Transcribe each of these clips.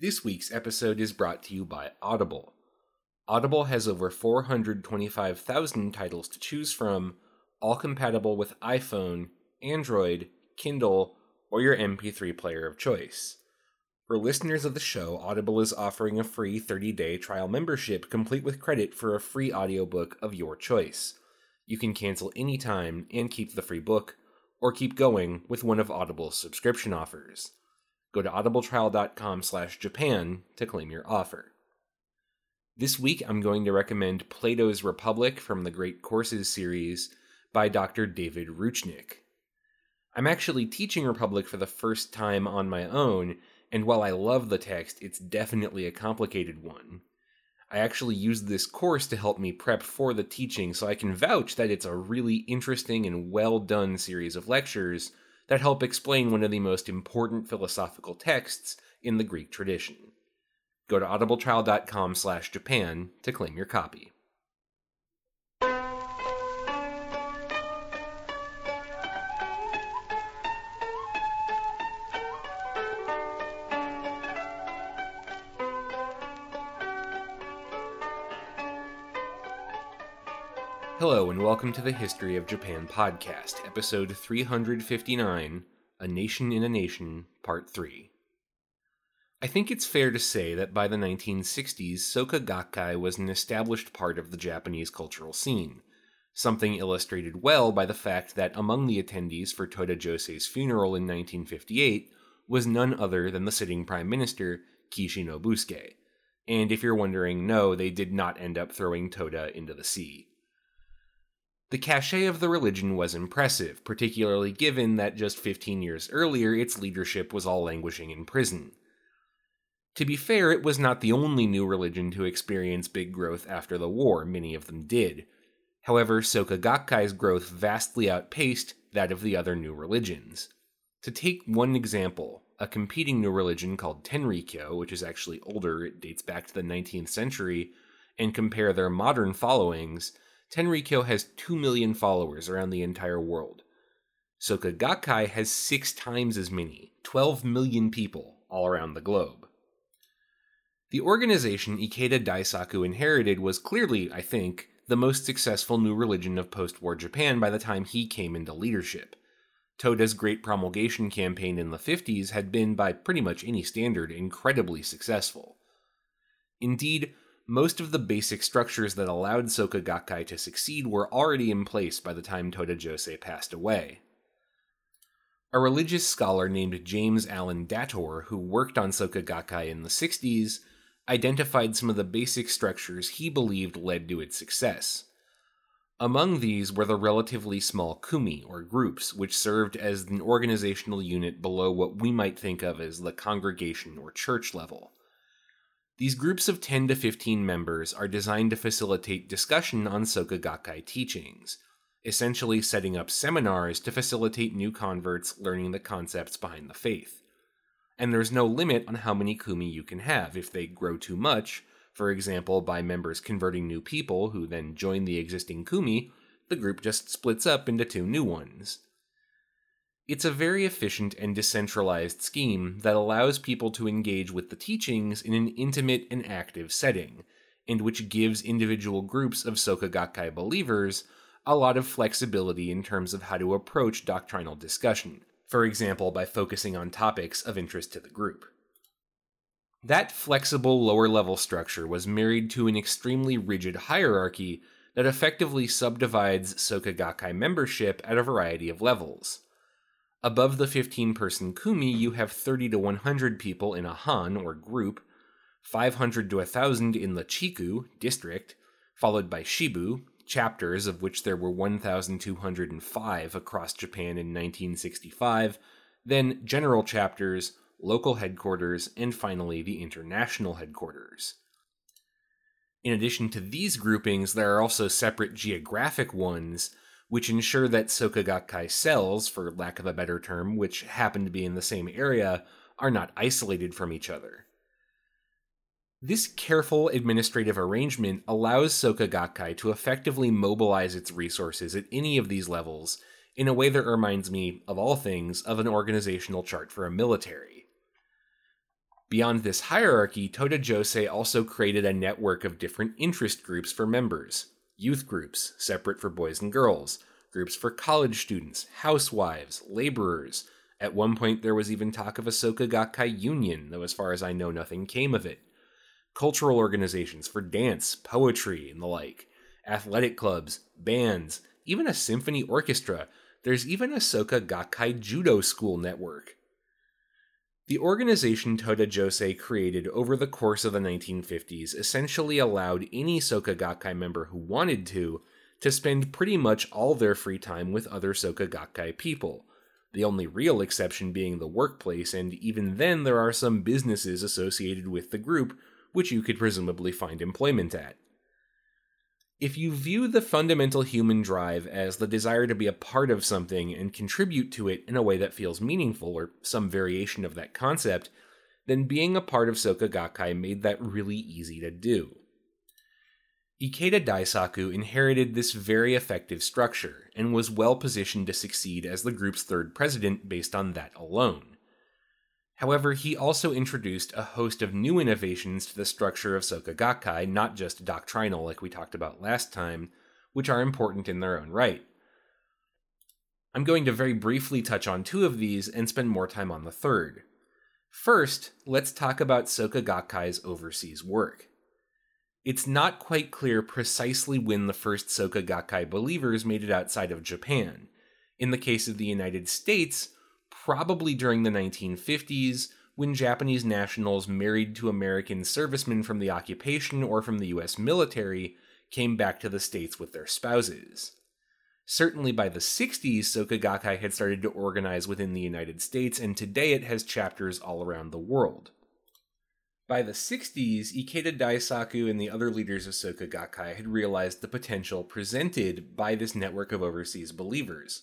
This week's episode is brought to you by Audible. Audible has over 425,000 titles to choose from, all compatible with iPhone, Android, Kindle, or your MP3 player of choice. For listeners of the show, Audible is offering a free 30-day trial membership complete with credit for a free audiobook of your choice. You can cancel anytime and keep the free book, or keep going with one of Audible's subscription offers. Go to audibletrial.com slash Japan to claim your offer. This week, I'm going to recommend Plato's Republic from the Great Courses series by Dr. David Roochnik. I'm actually teaching Republic for the first time on my own, and while I love the text, it's definitely a complicated one. I actually used this course to help me prep for the teaching, so I can vouch that it's a really interesting and well done series of lectures that help explain one of the most important philosophical texts in the Greek tradition. Go to audibletrial.com slash Japan to claim your copy. Hello, and welcome to the History of Japan podcast, episode 359 A Nation in a Nation, Part 3. I think it's fair to say that by the 1960s, Soka Gakkai was an established part of the Japanese cultural scene, something illustrated well by the fact that among the attendees for Toda Josei's funeral in 1958 was none other than the sitting Prime Minister, Kishi Nobusuke. And if you're wondering, no, they did not end up throwing Toda into the sea. The cachet of the religion was impressive, particularly given that just 15 years earlier its leadership was all languishing in prison. To be fair, it was not the only new religion to experience big growth after the war, many of them did. However, Soka Gakkai's growth vastly outpaced that of the other new religions. To take one example, a competing new religion called Tenrikyo, which is actually older, it dates back to the 19th century, and compare their modern followings, Tenrikyo has 2 million followers around the entire world. Soka Gakkai has six times as many, 12 million people all around the globe. The organization Ikeda Daisaku inherited was clearly, I think, the most successful new religion of post war Japan by the time he came into leadership. Toda's Great Promulgation campaign in the 50s had been, by pretty much any standard, incredibly successful. Indeed, most of the basic structures that allowed Soka Gakkai to succeed were already in place by the time Toda Josei passed away. A religious scholar named James Allen Dator, who worked on Soka Gakkai in the 60s, identified some of the basic structures he believed led to its success. Among these were the relatively small kumi, or groups, which served as an organizational unit below what we might think of as the congregation or church level. These groups of 10 to 15 members are designed to facilitate discussion on Soka Gakkai teachings, essentially setting up seminars to facilitate new converts learning the concepts behind the faith. And there's no limit on how many kumi you can have if they grow too much, for example, by members converting new people who then join the existing kumi, the group just splits up into two new ones. It's a very efficient and decentralized scheme that allows people to engage with the teachings in an intimate and active setting, and which gives individual groups of Soka Gakkai believers a lot of flexibility in terms of how to approach doctrinal discussion, for example, by focusing on topics of interest to the group. That flexible lower level structure was married to an extremely rigid hierarchy that effectively subdivides Soka Gakkai membership at a variety of levels. Above the 15 person kumi, you have 30 to 100 people in a han, or group, 500 to 1,000 in the chiku, district, followed by shibu, chapters, of which there were 1,205 across Japan in 1965, then general chapters, local headquarters, and finally the international headquarters. In addition to these groupings, there are also separate geographic ones which ensure that Soka Gakkai cells, for lack of a better term, which happen to be in the same area, are not isolated from each other. This careful administrative arrangement allows Soka Gakkai to effectively mobilize its resources at any of these levels in a way that reminds me, of all things, of an organizational chart for a military. Beyond this hierarchy, Toda Josei also created a network of different interest groups for members youth groups, separate for boys and girls, groups for college students, housewives, laborers. At one point, there was even talk of a Soka Gakkai union, though as far as I know, nothing came of it. Cultural organizations for dance, poetry, and the like, athletic clubs, bands, even a symphony orchestra. There's even a Soka Gakkai Judo School network. The organization Toda Josei created over the course of the 1950s essentially allowed any Soka Gakkai member who wanted to to spend pretty much all their free time with other Soka Gakkai people, the only real exception being the workplace, and even then there are some businesses associated with the group which you could presumably find employment at. If you view the fundamental human drive as the desire to be a part of something and contribute to it in a way that feels meaningful, or some variation of that concept, then being a part of Soka Gakkai made that really easy to do. Ikeda Daisaku inherited this very effective structure and was well positioned to succeed as the group's third president based on that alone. However, he also introduced a host of new innovations to the structure of Soka Gakkai, not just doctrinal like we talked about last time, which are important in their own right. I'm going to very briefly touch on two of these and spend more time on the third. First, let's talk about Soka Gakkai's overseas work. It's not quite clear precisely when the first Soka Gakkai believers made it outside of Japan. In the case of the United States, probably during the 1950s when Japanese nationals married to American servicemen from the occupation or from the US military came back to the States with their spouses. Certainly by the 60s, Soka Gakkai had started to organize within the United States, and today it has chapters all around the world. By the 60s, Ikeda Daisaku and the other leaders of Soka Gakkai had realized the potential presented by this network of overseas believers,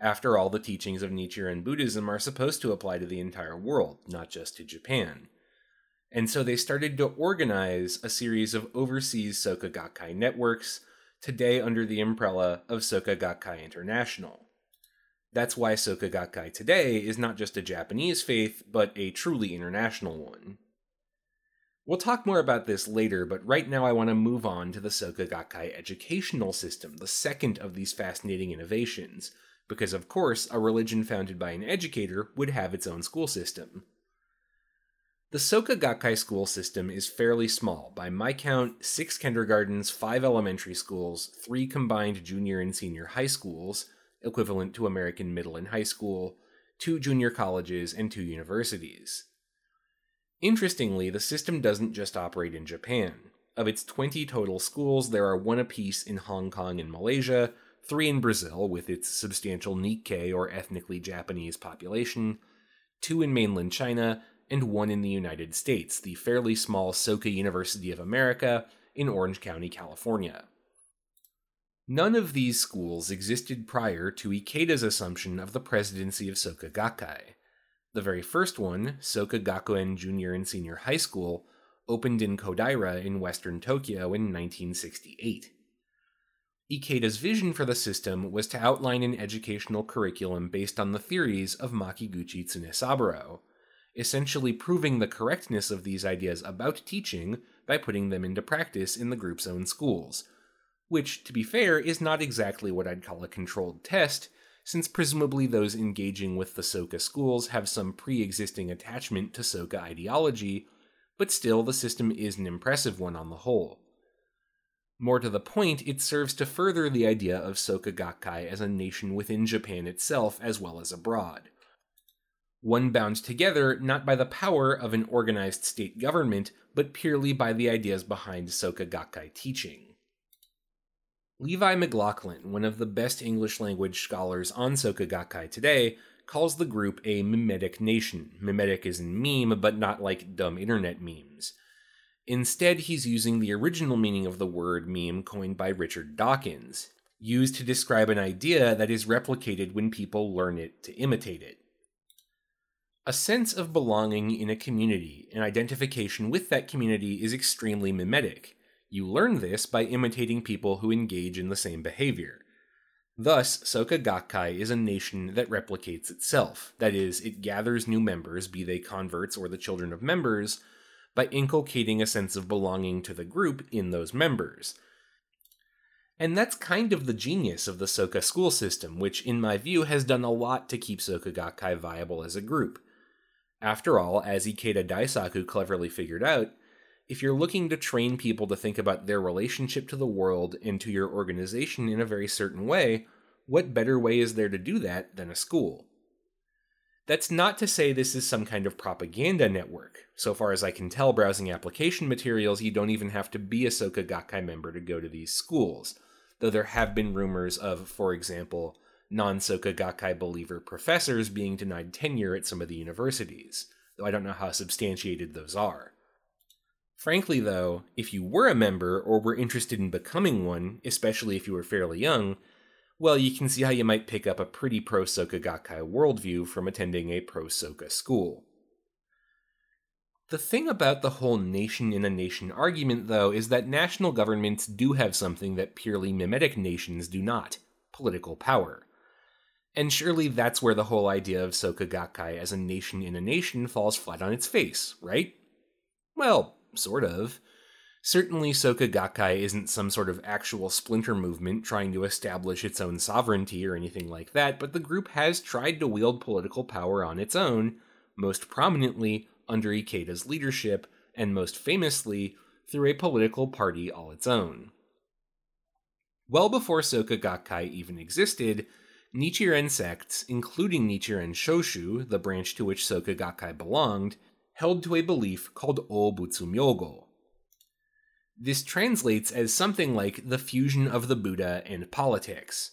after all, the teachings of Nichiren Buddhism are supposed to apply to the entire world, not just to Japan. And so they started to organize a series of overseas Soka Gakkai networks, today under the umbrella of Soka Gakkai International. That's why Soka Gakkai today is not just a Japanese faith, but a truly international one. We'll talk more about this later, but right now I want to move on to the Soka Gakkai educational system, the second of these fascinating innovations, because of course a religion founded by an educator would have its own school system. The Soka Gakkai school system is fairly small. By my count, six kindergartens, five elementary schools, three combined junior and senior high schools, equivalent to American middle and high school, two junior colleges, and two universities. Interestingly, the system doesn't just operate in Japan. Of its 20 total schools, there are one apiece in Hong Kong and Malaysia, three in Brazil, with its substantial Nikkei or ethnically Japanese population, two in mainland China, and one in the United States, the fairly small Soka University of America in Orange County, California. None of these schools existed prior to Ikeda's assumption of the presidency of Soka Gakkai. The very first one, Soka Gakuen Junior and Senior High School, opened in Kodaira in western Tokyo in 1968. Ikeda's vision for the system was to outline an educational curriculum based on the theories of Makiguchi Tsunesaburo, essentially proving the correctness of these ideas about teaching by putting them into practice in the group's own schools. Which, to be fair, is not exactly what I'd call a controlled test, since presumably those engaging with the Soka schools have some pre existing attachment to Soka ideology, but still the system is an impressive one on the whole. More to the point, it serves to further the idea of Soka Gakkai as a nation within Japan itself as well as abroad. One bound together not by the power of an organized state government, but purely by the ideas behind Soka Gakkai teaching. Levi McLaughlin, one of the best English language scholars on Soka Gakkai today, calls the group a mimetic nation. Mimetic is in meme, but not like dumb internet memes. Instead, he's using the original meaning of the word meme coined by Richard Dawkins, used to describe an idea that is replicated when people learn it to imitate it. A sense of belonging in a community and identification with that community is extremely mimetic. You learn this by imitating people who engage in the same behavior. Thus, Soka Gakkai is a nation that replicates itself. That is, it gathers new members, be they converts or the children of members, by inculcating a sense of belonging to the group in those members. And that's kind of the genius of the Soka school system, which, in my view, has done a lot to keep Soka Gakkai viable as a group. After all, as Ikeda Daisaku cleverly figured out, if you're looking to train people to think about their relationship to the world and to your organization in a very certain way, what better way is there to do that than a school? That's not to say this is some kind of propaganda network. So far as I can tell, browsing application materials, you don't even have to be a Soka Gakkai member to go to these schools. Though there have been rumors of, for example, non Soka Gakkai believer professors being denied tenure at some of the universities, though I don't know how substantiated those are. Frankly, though, if you were a member or were interested in becoming one, especially if you were fairly young, well, you can see how you might pick up a pretty pro Soka Gakkai worldview from attending a pro Soka school. The thing about the whole nation in a nation argument, though, is that national governments do have something that purely mimetic nations do not political power. And surely that's where the whole idea of Soka Gakkai as a nation in a nation falls flat on its face, right? Well, sort of. Certainly, Soka Gakkai isn't some sort of actual splinter movement trying to establish its own sovereignty or anything like that, but the group has tried to wield political power on its own, most prominently under Ikeda's leadership, and most famously through a political party all its own. Well before Soka Gakkai even existed, Nichiren sects, including Nichiren Shoshu, the branch to which Soka Gakkai belonged, held to a belief called Obutsu Myogo. This translates as something like the fusion of the Buddha and politics.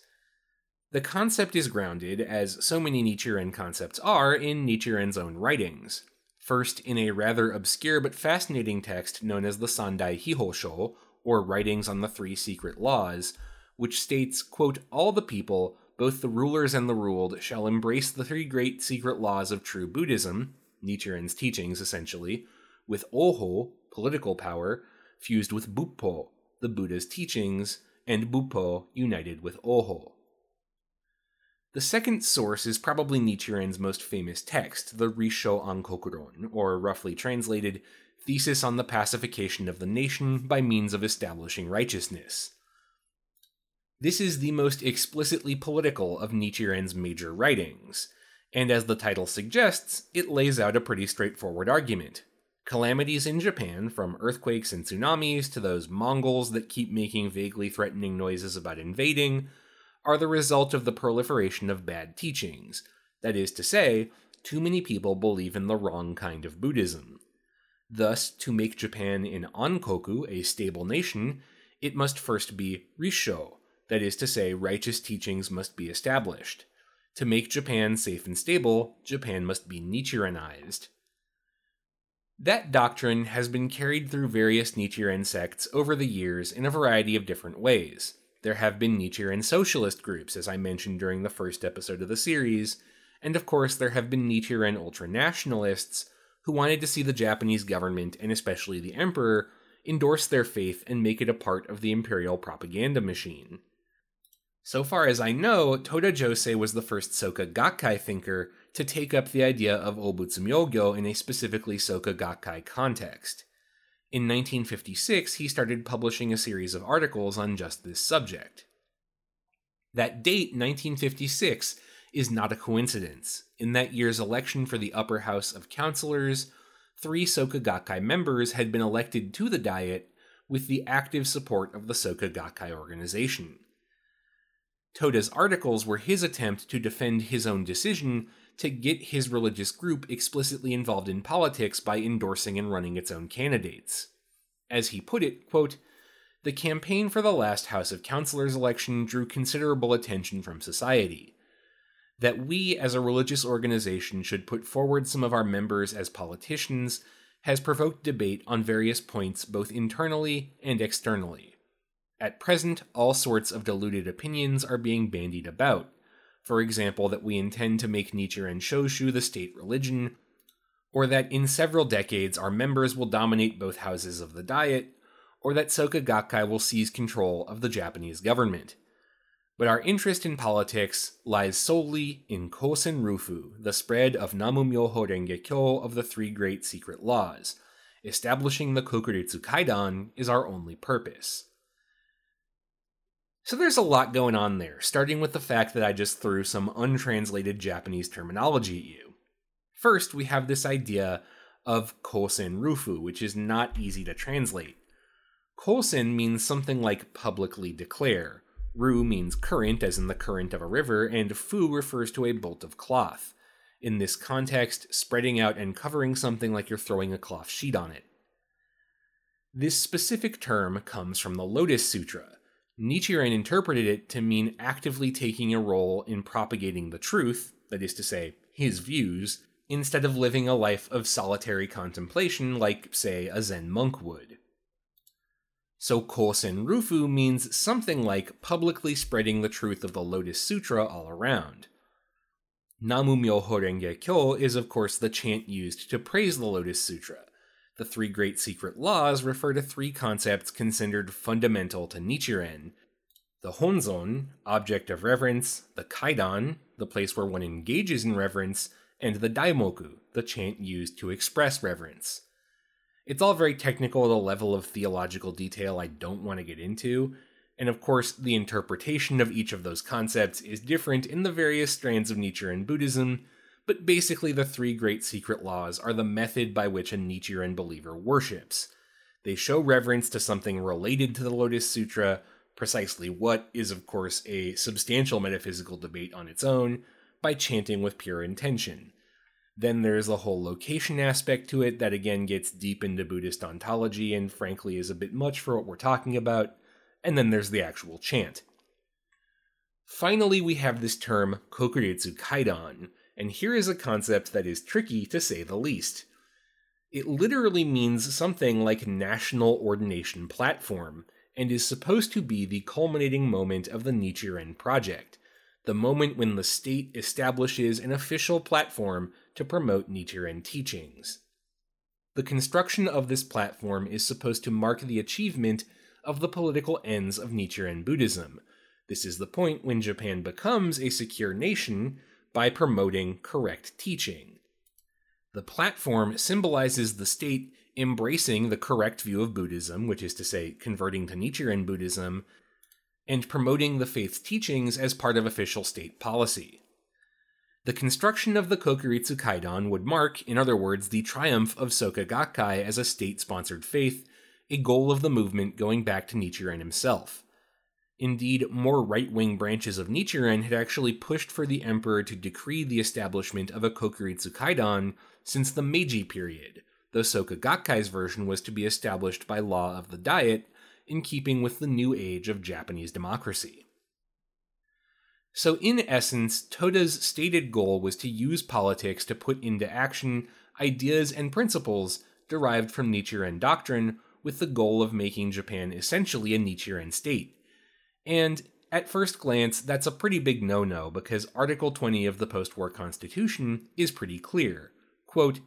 The concept is grounded, as so many Nichiren concepts are, in Nichiren's own writings. First, in a rather obscure but fascinating text known as the Sandai Hihosho, or Writings on the Three Secret Laws, which states, quote, All the people, both the rulers and the ruled, shall embrace the three great secret laws of true Buddhism, Nichiren's teachings essentially, with Oho, political power, fused with Buppo, the Buddha's teachings, and Buppo united with Oho. The second source is probably Nichiren's most famous text, the Risho Ankokuron, or roughly translated, Thesis on the Pacification of the Nation by Means of Establishing Righteousness. This is the most explicitly political of Nichiren's major writings, and as the title suggests, it lays out a pretty straightforward argument. Calamities in Japan, from earthquakes and tsunamis to those Mongols that keep making vaguely threatening noises about invading, are the result of the proliferation of bad teachings. That is to say, too many people believe in the wrong kind of Buddhism. Thus, to make Japan an Ankoku, a stable nation, it must first be Risho, that is to say, righteous teachings must be established. To make Japan safe and stable, Japan must be Nichirenized. That doctrine has been carried through various Nichiren sects over the years in a variety of different ways. There have been Nichiren socialist groups, as I mentioned during the first episode of the series, and of course, there have been Nichiren ultranationalists who wanted to see the Japanese government, and especially the emperor, endorse their faith and make it a part of the imperial propaganda machine. So far as I know, Toda Josei was the first Soka Gakkai thinker to take up the idea of Obutsu Myogo in a specifically Soka Gakkai context. In 1956, he started publishing a series of articles on just this subject. That date, 1956, is not a coincidence. In that year's election for the upper house of councilors, three Soka Gakkai members had been elected to the Diet with the active support of the Soka Gakkai organization. Toda's articles were his attempt to defend his own decision to get his religious group explicitly involved in politics by endorsing and running its own candidates. As he put it, quote, the campaign for the last House of Councilors election drew considerable attention from society. That we, as a religious organization, should put forward some of our members as politicians has provoked debate on various points both internally and externally. At present, all sorts of diluted opinions are being bandied about. For example, that we intend to make Nichiren Shoshu the state religion, or that in several decades our members will dominate both houses of the Diet, or that Soka Gakkai will seize control of the Japanese government. But our interest in politics lies solely in Kosen Rufu, the spread of Namu Myoho Renge Kyo of the Three Great Secret Laws. Establishing the Kokuritsu Kaidan is our only purpose. So there's a lot going on there, starting with the fact that I just threw some untranslated Japanese terminology at you. First, we have this idea of Kosen Rufu, which is not easy to translate. Kosen means something like publicly declare, Ru means current, as in the current of a river, and fu refers to a bolt of cloth. In this context, spreading out and covering something like you're throwing a cloth sheet on it. This specific term comes from the Lotus Sutra. Nichiren interpreted it to mean actively taking a role in propagating the truth, that is to say, his views, instead of living a life of solitary contemplation like, say, a Zen monk would. So Kosen Rufu means something like publicly spreading the truth of the Lotus Sutra all around. Namu Myoho Renge Kyo is, of course, the chant used to praise the Lotus Sutra. The three great secret laws refer to three concepts considered fundamental to Nichiren the Honzon, object of reverence, the Kaidan, the place where one engages in reverence, and the Daimoku, the chant used to express reverence. It's all very technical at a level of theological detail I don't want to get into, and of course, the interpretation of each of those concepts is different in the various strands of Nichiren Buddhism, but basically, the three great secret laws are the method by which a Nichiren believer worships. They show reverence to something related to the Lotus Sutra, precisely what is, of course, a substantial metaphysical debate on its own, by chanting with pure intention. Then there's the whole location aspect to it that again gets deep into Buddhist ontology and frankly is a bit much for what we're talking about. And then there's the actual chant. Finally, we have this term Kokuritsu Kaidan, and here is a concept that is tricky to say the least. It literally means something like national ordination platform, and is supposed to be the culminating moment of the Nichiren project, the moment when the state establishes an official platform to promote Nichiren teachings. The construction of this platform is supposed to mark the achievement of the political ends of Nichiren Buddhism. This is the point when Japan becomes a secure nation by promoting correct teaching. The platform symbolizes the state embracing the correct view of Buddhism, which is to say, converting to Nichiren Buddhism, and promoting the faith's teachings as part of official state policy. The construction of the Kokuritsu Kaidan would mark, in other words, the triumph of Soka Gakkai as a state sponsored faith, a goal of the movement going back to Nichiren himself. Indeed, more right wing branches of Nichiren had actually pushed for the emperor to decree the establishment of a Kokuritsu Kaidan since the Meiji period, though Soka Gakkai's version was to be established by law of the Diet in keeping with the new age of Japanese democracy. So, in essence, Toda's stated goal was to use politics to put into action ideas and principles derived from Nichiren doctrine with the goal of making Japan essentially a Nichiren state. And at first glance, that's a pretty big no no because Article 20 of the post war Constitution is pretty clear. Quote,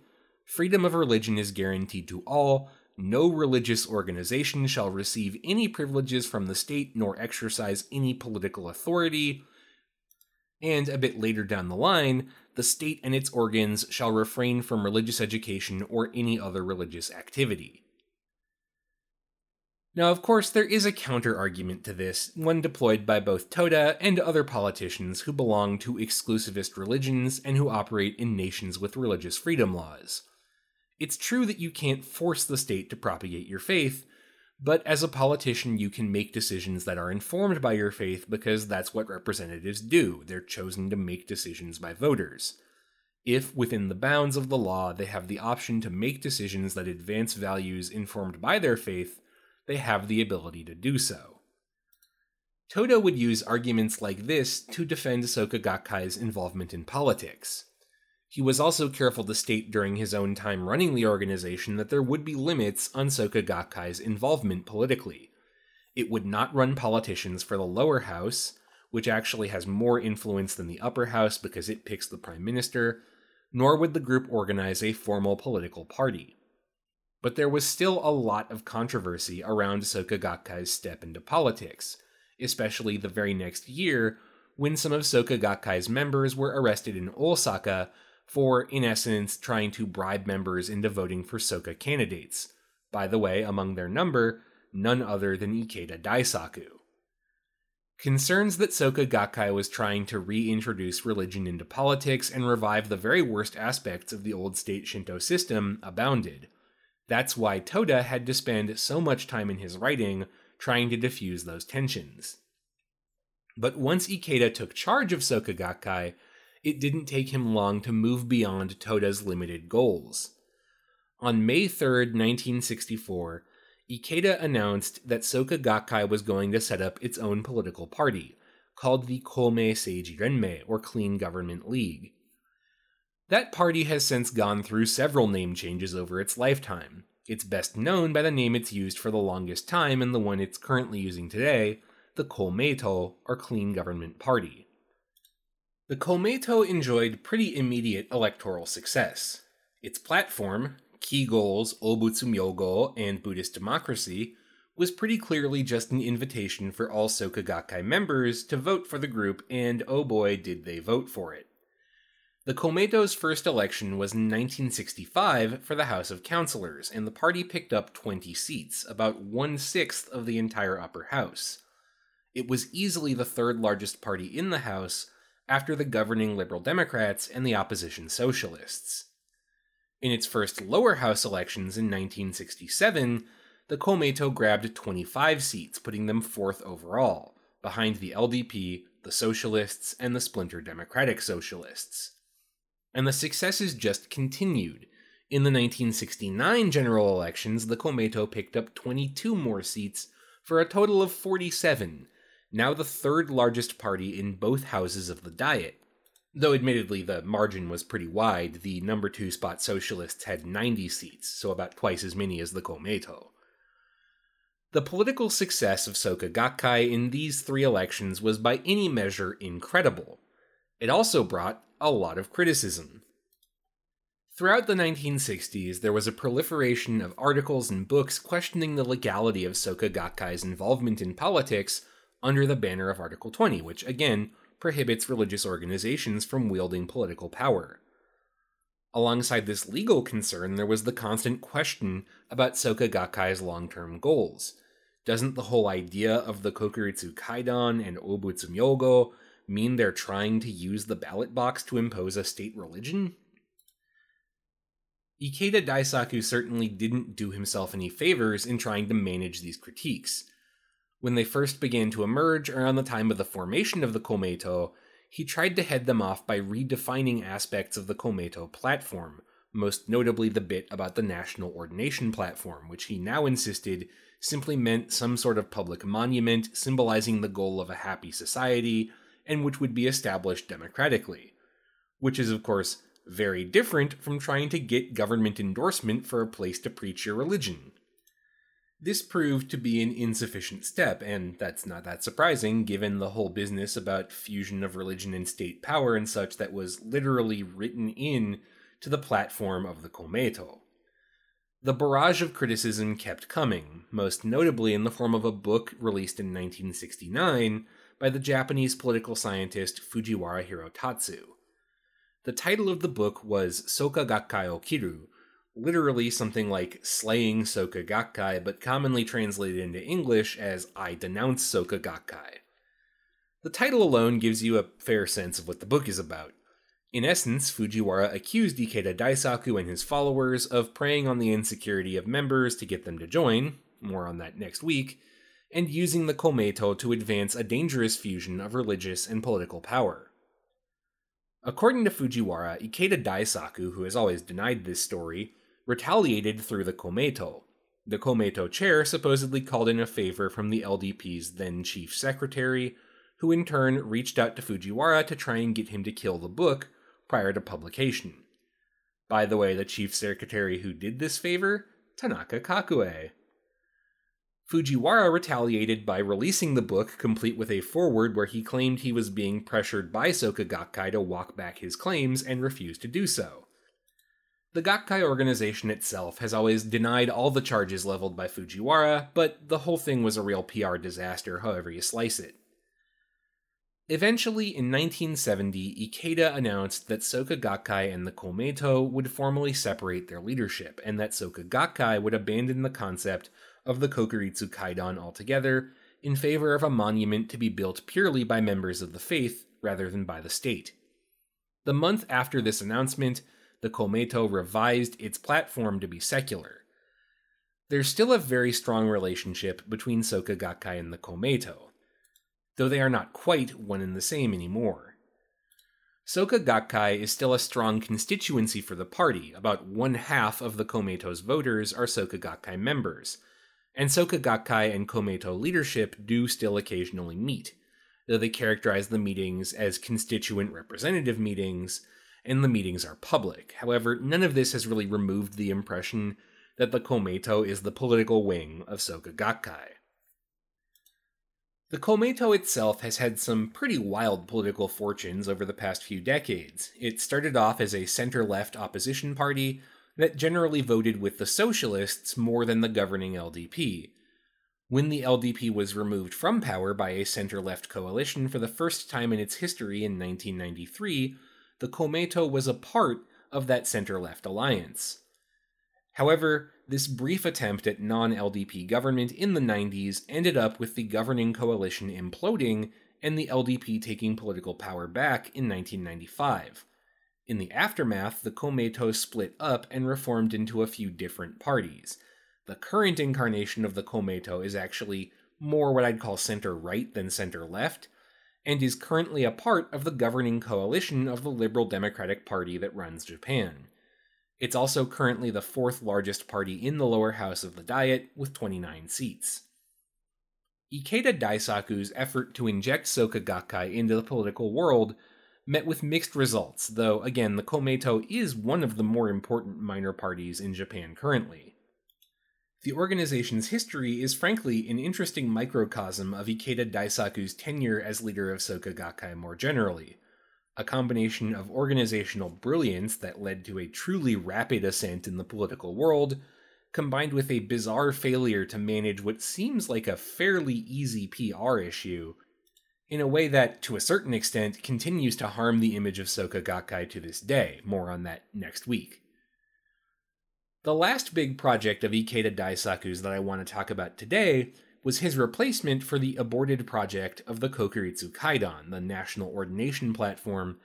Freedom of religion is guaranteed to all. No religious organization shall receive any privileges from the state nor exercise any political authority and a bit later down the line, the state and its organs shall refrain from religious education or any other religious activity. Now, of course, there is a counter argument to this, one deployed by both Toda and other politicians who belong to exclusivist religions and who operate in nations with religious freedom laws. It's true that you can't force the state to propagate your faith, but as a politician, you can make decisions that are informed by your faith because that's what representatives do. They're chosen to make decisions by voters. If, within the bounds of the law, they have the option to make decisions that advance values informed by their faith, they have the ability to do so. Toda would use arguments like this to defend Soka Gakkai's involvement in politics. He was also careful to state during his own time running the organization that there would be limits on Soka Gakkai's involvement politically. It would not run politicians for the lower house, which actually has more influence than the upper house because it picks the prime minister, nor would the group organize a formal political party. But there was still a lot of controversy around Soka Gakkai's step into politics, especially the very next year when some of Soka Gakkai's members were arrested in Osaka for, in essence, trying to bribe members into voting for Soka candidates. By the way, among their number, none other than Ikeda Daisaku. Concerns that Soka Gakkai was trying to reintroduce religion into politics and revive the very worst aspects of the old state Shinto system abounded. That's why Toda had to spend so much time in his writing trying to diffuse those tensions. But once Ikeda took charge of Soka Gakkai, it didn't take him long to move beyond Toda's limited goals. On May 3, 1964, Ikeda announced that Soka Gakkai was going to set up its own political party, called the Komei Seiji Renmei, or Clean Government League. That party has since gone through several name changes over its lifetime. It's best known by the name it's used for the longest time and the one it's currently using today, the Komeito, or Clean Government Party. The Komeito enjoyed pretty immediate electoral success. Its platform, key goals Obutsu Myogo and Buddhist democracy, was pretty clearly just an invitation for all Soka Gakkai members to vote for the group, and oh boy, did they vote for it. The Komeito's first election was in 1965 for the House of Councilors, and the party picked up 20 seats, about one sixth of the entire upper house. It was easily the third largest party in the House after the governing Liberal Democrats and the opposition Socialists. In its first lower house elections in 1967, the Komeito grabbed 25 seats, putting them fourth overall, behind the LDP, the Socialists, and the splinter Democratic Socialists. And the successes just continued. In the 1969 general elections, the Komeito picked up 22 more seats for a total of 47, now the third largest party in both houses of the Diet. Though admittedly the margin was pretty wide, the number two spot socialists had 90 seats, so about twice as many as the Komeito. The political success of Soka Gakkai in these three elections was by any measure incredible. It also brought a lot of criticism. Throughout the 1960s, there was a proliferation of articles and books questioning the legality of Soka Gakkai's involvement in politics under the banner of Article 20, which, again, prohibits religious organizations from wielding political power. Alongside this legal concern, there was the constant question about Soka Gakkai's long term goals. Doesn't the whole idea of the Kokuritsu Kaidan and Obutsu Myogo mean they're trying to use the ballot box to impose a state religion? Ikeda Daisaku certainly didn't do himself any favors in trying to manage these critiques. When they first began to emerge around the time of the formation of the Komeito, he tried to head them off by redefining aspects of the Komeito platform, most notably the bit about the national ordination platform, which he now insisted simply meant some sort of public monument symbolizing the goal of a happy society and which would be established democratically. Which is, of course, very different from trying to get government endorsement for a place to preach your religion. This proved to be an insufficient step, and that's not that surprising given the whole business about fusion of religion and state power and such that was literally written in to the platform of the Komeito. The barrage of criticism kept coming, most notably in the form of a book released in 1969 by the Japanese political scientist Fujiwara Hirotatsu. The title of the book was Soka Gakkai o Kiru, literally something like slaying Soka Gakkai, but commonly translated into English as I denounce Soka Gakkai. The title alone gives you a fair sense of what the book is about. In essence, Fujiwara accused Ikeda Daisaku and his followers of preying on the insecurity of members to get them to join, more on that next week, and using the Komeito to advance a dangerous fusion of religious and political power. According to Fujiwara, Ikeda Daisaku, who has always denied this story, retaliated through the Komeito. The Komeito chair supposedly called in a favor from the LDP's then chief secretary, who in turn reached out to Fujiwara to try and get him to kill the book prior to publication. By the way, the chief secretary who did this favor? Tanaka Kakuei. Fujiwara retaliated by releasing the book, complete with a foreword where he claimed he was being pressured by Soka Gakkai to walk back his claims and refused to do so. The Gakkai organization itself has always denied all the charges leveled by Fujiwara, but the whole thing was a real PR disaster, however you slice it. Eventually, in 1970, Ikeda announced that Soka Gakkai and the Komeito would formally separate their leadership, and that Soka Gakkai would abandon the concept of the Kokuritsu Kaidan altogether in favor of a monument to be built purely by members of the faith rather than by the state. The month after this announcement, the Komeito revised its platform to be secular. There's still a very strong relationship between Soka Gakkai and the Komeito though they are not quite one and the same anymore. Soka Gakkai is still a strong constituency for the party. About one half of the Komeito's voters are Soka Gakkai members, and Soka Gakkai and Komeito leadership do still occasionally meet, though they characterize the meetings as constituent representative meetings, and the meetings are public. However, none of this has really removed the impression that the Komeito is the political wing of Soka Gakkai. The Komeito itself has had some pretty wild political fortunes over the past few decades. It started off as a center left opposition party that generally voted with the socialists more than the governing LDP. When the LDP was removed from power by a center left coalition for the first time in its history in 1993, the Komeito was a part of that center left alliance. However, this brief attempt at non LDP government in the 90s ended up with the governing coalition imploding and the LDP taking political power back in 1995. In the aftermath, the Komeito split up and reformed into a few different parties. The current incarnation of the Komeito is actually more what I'd call center right than center left, and is currently a part of the governing coalition of the Liberal Democratic Party that runs Japan. It's also currently the fourth largest party in the lower house of the Diet, with 29 seats. Ikeda Daisaku's effort to inject Soka Gakkai into the political world met with mixed results, though again, the Komeito is one of the more important minor parties in Japan currently. The organization's history is frankly an interesting microcosm of Ikeda Daisaku's tenure as leader of Soka Gakkai more generally a combination of organizational brilliance that led to a truly rapid ascent in the political world, combined with a bizarre failure to manage what seems like a fairly easy PR issue, in a way that, to a certain extent, continues to harm the image of Soka Gakkai to this day. More on that next week. The last big project of Ikeda Daisaku's that I want to talk about today was his replacement for the aborted project of the Kokuritsu Kaidan, the national ordination platform,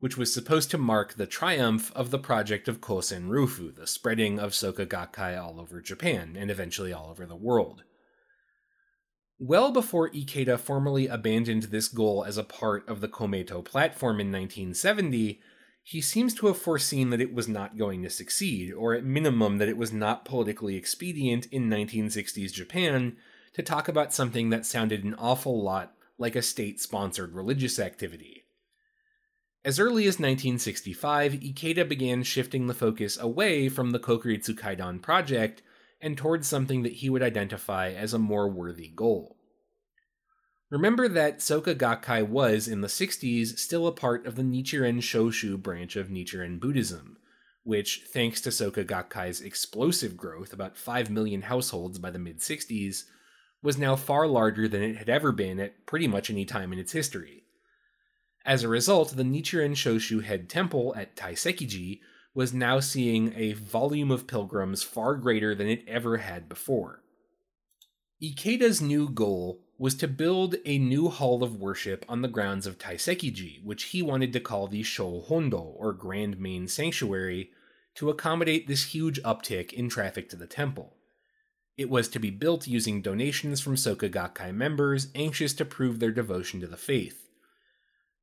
which was supposed to mark the triumph of the project of Kosen Rufu, the spreading of Soka Gakkai all over Japan and eventually all over the world. Well before Ikeda formally abandoned this goal as a part of the Komeito platform in 1970, he seems to have foreseen that it was not going to succeed, or at minimum that it was not politically expedient in 1960s Japan to talk about something that sounded an awful lot like a state sponsored religious activity. As early as 1965, Ikeda began shifting the focus away from the Kokuritsu Kaidan project and towards something that he would identify as a more worthy goal. Remember that Soka Gakkai was, in the 60s, still a part of the Nichiren Shoshu branch of Nichiren Buddhism, which, thanks to Soka Gakkai's explosive growth, about 5 million households by the mid 60s, was now far larger than it had ever been at pretty much any time in its history. As a result, the Nichiren Shoshu head temple at Taisekiji was now seeing a volume of pilgrims far greater than it ever had before. Ikeda's new goal was to build a new hall of worship on the grounds of Taisekiji, which he wanted to call the Shohondo, or Grand Main Sanctuary, to accommodate this huge uptick in traffic to the temple. It was to be built using donations from Soka Gakkai members anxious to prove their devotion to the faith.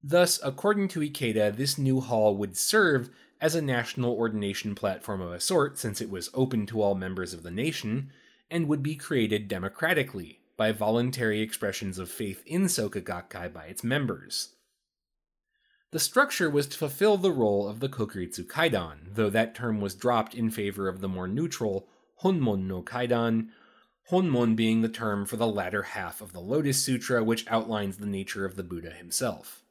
Thus, according to Ikeda, this new hall would serve as a national ordination platform of a sort since it was open to all members of the nation, and would be created democratically by voluntary expressions of faith in Soka Gakkai by its members. The structure was to fulfill the role of the Kokuritsu Kaidan, though that term was dropped in favor of the more neutral Honmon no Kaidan, Honmon being the term for the latter half of the Lotus Sutra, which outlines the nature of the Buddha himself.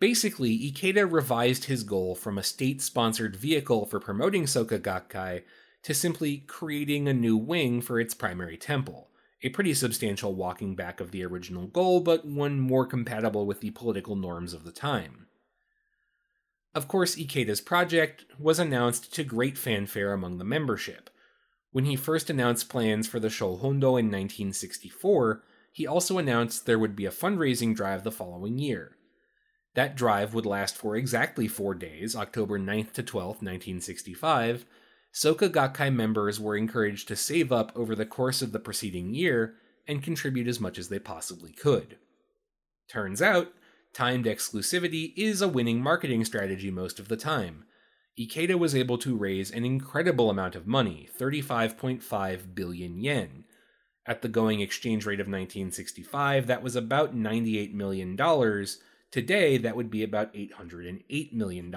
Basically, Ikeda revised his goal from a state sponsored vehicle for promoting Soka Gakkai to simply creating a new wing for its primary temple. A pretty substantial walking back of the original goal, but one more compatible with the political norms of the time. Of course, Ikeda's project was announced to great fanfare among the membership. When he first announced plans for the Shohondo in 1964, he also announced there would be a fundraising drive the following year. That drive would last for exactly four days, October 9th to 12th, 1965. Soka Gakkai members were encouraged to save up over the course of the preceding year and contribute as much as they possibly could. Turns out, timed exclusivity is a winning marketing strategy most of the time. Ikeda was able to raise an incredible amount of money, 35.5 billion yen. At the going exchange rate of 1965, that was about $98 million. Today, that would be about $808 million.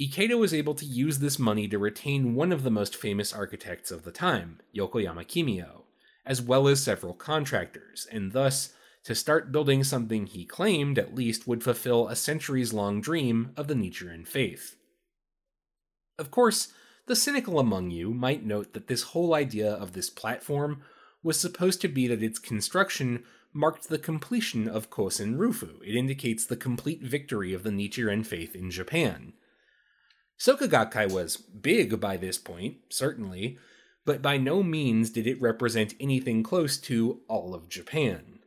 Ikeda was able to use this money to retain one of the most famous architects of the time, Yokoyama Kimio, as well as several contractors, and thus to start building something he claimed, at least, would fulfill a centuries long dream of the Nichiren faith. Of course, the cynical among you might note that this whole idea of this platform was supposed to be that its construction marked the completion of Kosen Rufu. It indicates the complete victory of the Nichiren faith in Japan. Soka was big by this point, certainly, but by no means did it represent anything close to all of Japan.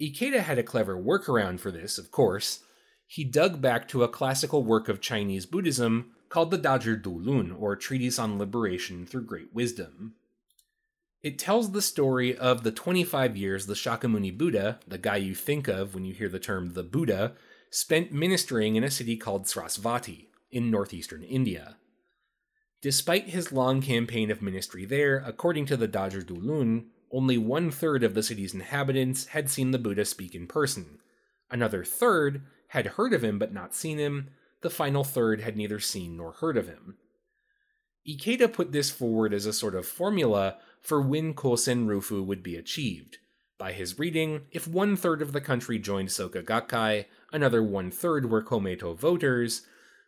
Ikeda had a clever workaround for this, of course. He dug back to a classical work of Chinese Buddhism called the Dazhi Du Lun, or Treatise on Liberation Through Great Wisdom. It tells the story of the 25 years the Shakyamuni Buddha, the guy you think of when you hear the term the Buddha, spent ministering in a city called Sravasti in northeastern India. Despite his long campaign of ministry there, according to the Dazhi Du Lun, only one third of the city's inhabitants had seen the Buddha speak in person. Another third had heard of him but not seen him. The final third had neither seen nor heard of him. Ikeda put this forward as a sort of formula for when Kosen Rufu would be achieved. By his reading, if one third of the country joined Soka Gakkai, another one third were Komeito voters,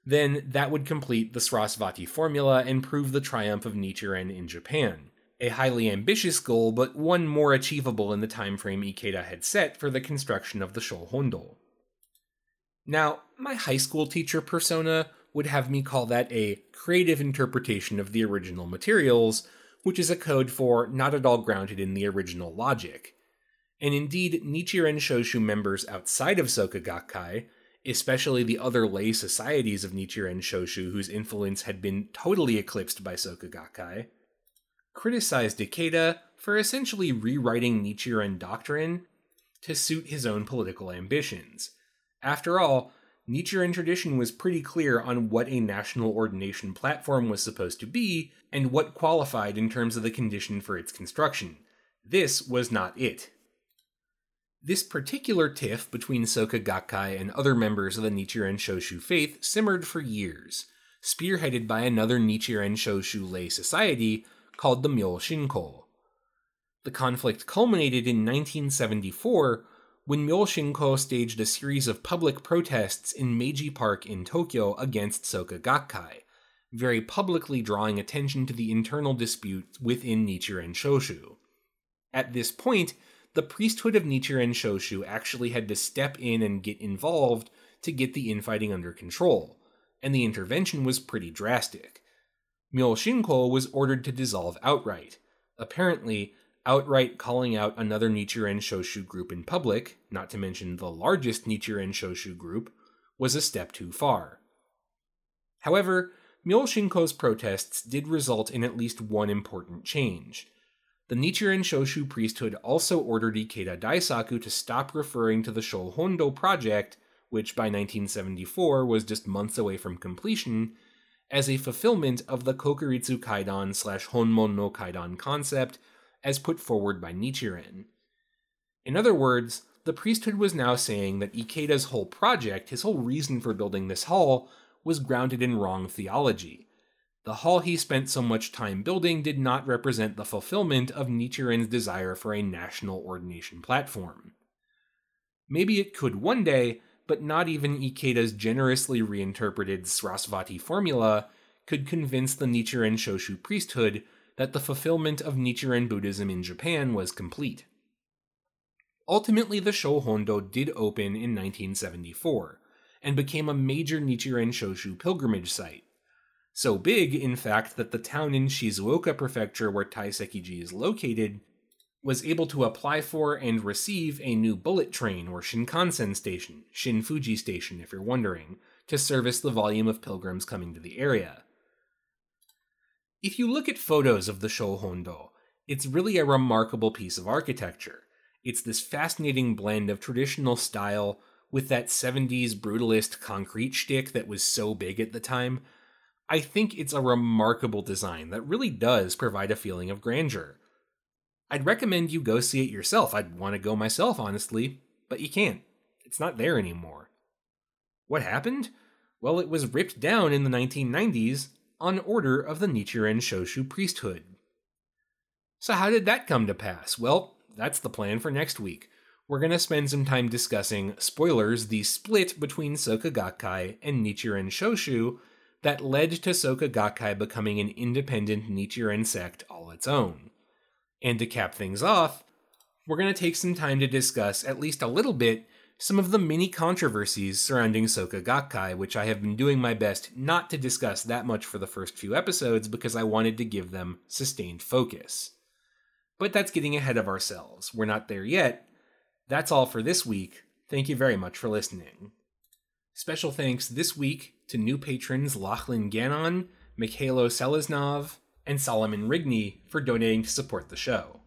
then that would complete the Sravasti formula and prove the triumph of Nichiren in Japan a highly ambitious goal, but one more achievable in the time frame Ikeda had set for the construction of the Shohondo. Now, my high school teacher persona would have me call that a creative interpretation of the original materials, which is a code for not at all grounded in the original logic. And indeed, Nichiren Shoshu members outside of Soka Gakkai, especially the other lay societies of Nichiren Shoshu whose influence had been totally eclipsed by Soka Gakkai, criticized Ikeda for essentially rewriting Nichiren doctrine to suit his own political ambitions. After all, Nichiren tradition was pretty clear on what a national ordination platform was supposed to be and what qualified in terms of the condition for its construction. This was not it. This particular tiff between Soka Gakkai and other members of the Nichiren Shoshu faith simmered for years, spearheaded by another Nichiren Shoshu lay society called the Myo Shinko. The conflict culminated in 1974 when Myo Shinko staged a series of public protests in Meiji Park in Tokyo against Soka Gakkai, very publicly drawing attention to the internal disputes within Nichiren Shoshu. At this point, the priesthood of Nichiren Shoshu actually had to step in and get involved to get the infighting under control, and the intervention was pretty drastic. Myo Shinko was ordered to dissolve outright. Apparently, outright calling out another Nichiren Shoshu group in public, not to mention the largest Nichiren Shoshu group, was a step too far. However, Myo Shinko's protests did result in at least one important change. The Nichiren Shoshu priesthood also ordered Ikeda Daisaku to stop referring to the Shohondo project, which by 1974 was just months away from completion, as a fulfillment of the Kokuritsu Kaidan slash Honmon no Kaidan concept as put forward by Nichiren. In other words, the priesthood was now saying that Ikeda's whole project, his whole reason for building this hall, was grounded in wrong theology. The hall he spent so much time building did not represent the fulfillment of Nichiren's desire for a national ordination platform. Maybe it could one day, but not even Ikeda's generously reinterpreted Sravasti formula could convince the Nichiren Shoshu priesthood that the fulfillment of Nichiren Buddhism in Japan was complete. Ultimately, the Shohondo did open in 1974 and became a major Nichiren Shoshu pilgrimage site. So big, in fact, that the town in Shizuoka Prefecture where Taisekiji is located was able to apply for and receive a new bullet train or Shinkansen station, Shinfuji Station if you're wondering, to service the volume of pilgrims coming to the area. If you look at photos of the Shohondo, it's really a remarkable piece of architecture. It's this fascinating blend of traditional style with that 70s brutalist concrete shtick that was so big at the time. I think it's a remarkable design that really does provide a feeling of grandeur. I'd recommend you go see it yourself. I'd want to go myself, honestly, but you can't. It's not there anymore. What happened? Well, it was ripped down in the 1990s on order of the Nichiren Shoshu priesthood. So, how did that come to pass? Well, that's the plan for next week. We're going to spend some time discussing, spoilers, the split between Soka Gakkai and Nichiren Shoshu that led to Soka Gakkai becoming an independent Nichiren sect all its own. And to cap things off, we're going to take some time to discuss, at least a little bit, some of the many controversies surrounding Soka Gakkai, which I have been doing my best not to discuss that much for the first few episodes because I wanted to give them sustained focus. But that's getting ahead of ourselves. We're not there yet. That's all for this week. Thank you very much for listening. Special thanks this week to new patrons Lachlan Gannon, Mikhailo Seleznov, and Solomon Rigney for donating to support the show.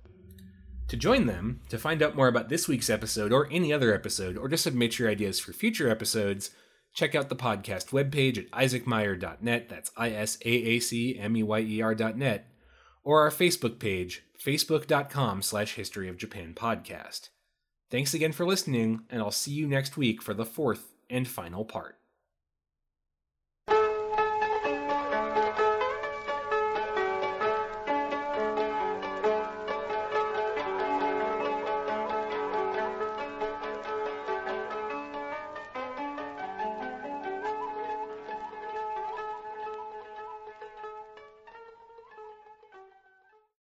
To join them, to find out more about this week's episode or any other episode, or to submit your ideas for future episodes, check out the podcast webpage at isaacmeyer.net, that's I S A A C M E Y E R.net, or our Facebook page, facebook.com slash history of Japan podcast. Thanks again for listening, and I'll see you next week for the fourth and final part.